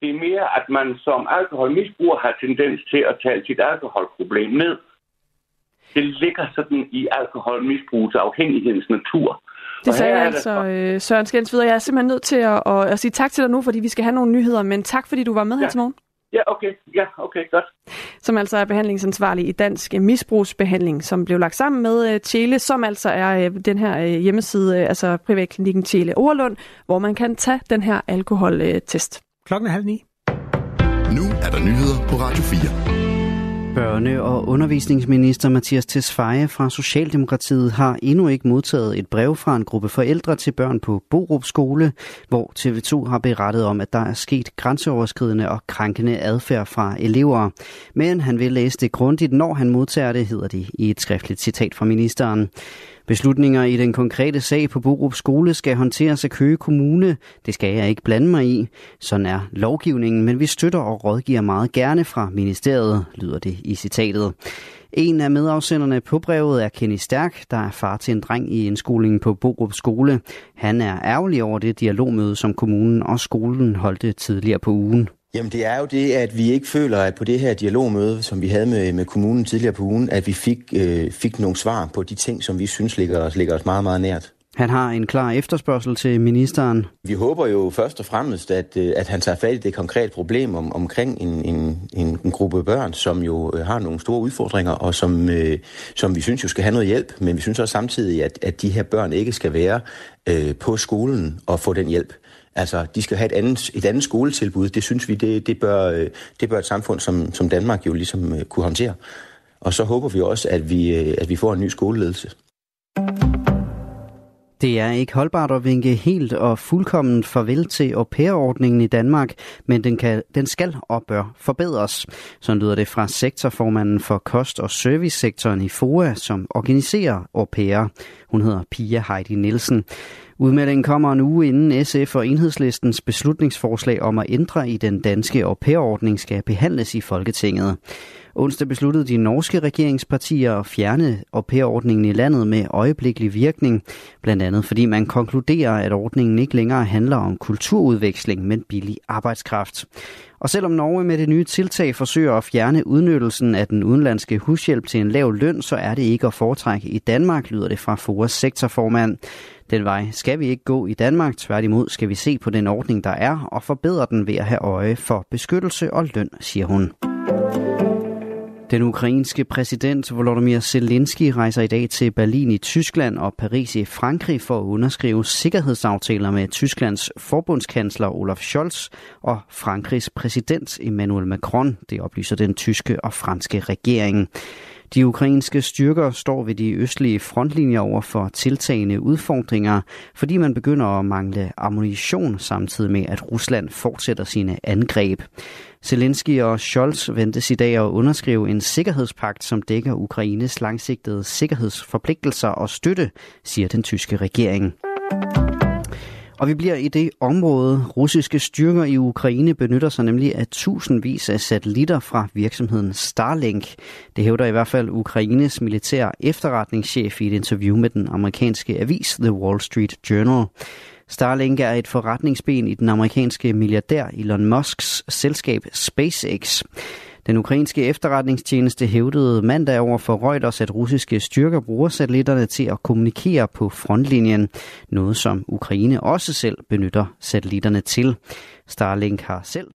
Det er mere, at man som alkoholmisbruger har tendens til at tale sit alkoholproblem ned. Det ligger sådan i alkoholmisbrugets afhængighedens natur. Det sagde altså øh, Søren Skensved, jeg er simpelthen nødt til at, at, at sige tak til dig nu, fordi vi skal have nogle nyheder, men tak fordi du var med ja. her til morgen. Ja, okay. Ja, okay, godt. Som altså er behandlingsansvarlig i Dansk Misbrugsbehandling, som blev lagt sammen med uh, Tjele, som altså er uh, den her uh, hjemmeside, altså privatklinikken Tjele Overlund, hvor man kan tage den her alkoholtest. Klokken er halv ni. Nu er der nyheder på Radio 4. Børne- og undervisningsminister Mathias Tesfaye fra Socialdemokratiet har endnu ikke modtaget et brev fra en gruppe forældre til børn på Borup skole, hvor TV2 har berettet om, at der er sket grænseoverskridende og krænkende adfærd fra elever. Men han vil læse det grundigt, når han modtager det, hedder det i et skriftligt citat fra ministeren. Beslutninger i den konkrete sag på Borup Skole skal håndteres af Køge Kommune. Det skal jeg ikke blande mig i. Sådan er lovgivningen, men vi støtter og rådgiver meget gerne fra ministeriet, lyder det i citatet. En af medafsenderne på brevet er Kenny Stærk, der er far til en dreng i indskolingen på Borup Skole. Han er ærgerlig over det dialogmøde, som kommunen og skolen holdte tidligere på ugen. Jamen det er jo det, at vi ikke føler, at på det her dialogmøde, som vi havde med, med kommunen tidligere på ugen, at vi fik, øh, fik nogle svar på de ting, som vi synes ligger os, ligger os meget, meget nært. Han har en klar efterspørgsel til ministeren. Vi håber jo først og fremmest, at, øh, at han tager fat i det konkrete problem om, omkring en, en, en, en gruppe børn, som jo øh, har nogle store udfordringer, og som, øh, som vi synes jo skal have noget hjælp. Men vi synes også samtidig, at, at de her børn ikke skal være øh, på skolen og få den hjælp. Altså, de skal have et andet, et andet skoletilbud. Det synes vi, det, det, bør, øh, det bør et samfund som, som Danmark jo ligesom øh, kunne håndtere. Og så håber vi også, at vi, øh, at vi får en ny skoleledelse. Det er ikke holdbart at vinke helt og fuldkommen farvel til au pair-ordningen i Danmark, men den, kan, den skal og bør forbedres. Så lyder det fra sektorformanden for kost- og servicesektoren i FOA, som organiserer au pair. Hun hedder Pia Heidi Nielsen. Udmeldingen kommer en uge inden SF og Enhedslistens beslutningsforslag om at ændre i den danske au pair-ordning skal behandles i Folketinget. Onsdag besluttede de norske regeringspartier at fjerne au pair-ordningen i landet med øjeblikkelig virkning, blandt andet fordi man konkluderer, at ordningen ikke længere handler om kulturudveksling, men billig arbejdskraft. Og selvom Norge med det nye tiltag forsøger at fjerne udnyttelsen af den udenlandske hushjælp til en lav løn, så er det ikke at foretrække i Danmark, lyder det fra FOAs sektorformand. Den vej skal vi ikke gå i Danmark. Tværtimod skal vi se på den ordning, der er, og forbedre den ved at have øje for beskyttelse og løn, siger hun. Den ukrainske præsident Volodymyr Zelensky rejser i dag til Berlin i Tyskland og Paris i Frankrig for at underskrive sikkerhedsaftaler med Tysklands forbundskansler Olaf Scholz og Frankrigs præsident Emmanuel Macron, det oplyser den tyske og franske regering. De ukrainske styrker står ved de østlige frontlinjer over for tiltagende udfordringer, fordi man begynder at mangle ammunition samtidig med, at Rusland fortsætter sine angreb. Zelensky og Scholz ventes i dag at underskrive en sikkerhedspagt, som dækker Ukraines langsigtede sikkerhedsforpligtelser og støtte, siger den tyske regering. Og vi bliver i det område. Russiske styrker i Ukraine benytter sig nemlig af tusindvis af satellitter fra virksomheden Starlink. Det hævder i hvert fald Ukraines militær efterretningschef i et interview med den amerikanske avis The Wall Street Journal. Starlink er et forretningsben i den amerikanske milliardær Elon Musks selskab SpaceX. Den ukrainske efterretningstjeneste hævdede mandag over for Reuters, at russiske styrker bruger satellitterne til at kommunikere på frontlinjen, noget som Ukraine også selv benytter satellitterne til. Starlink har selv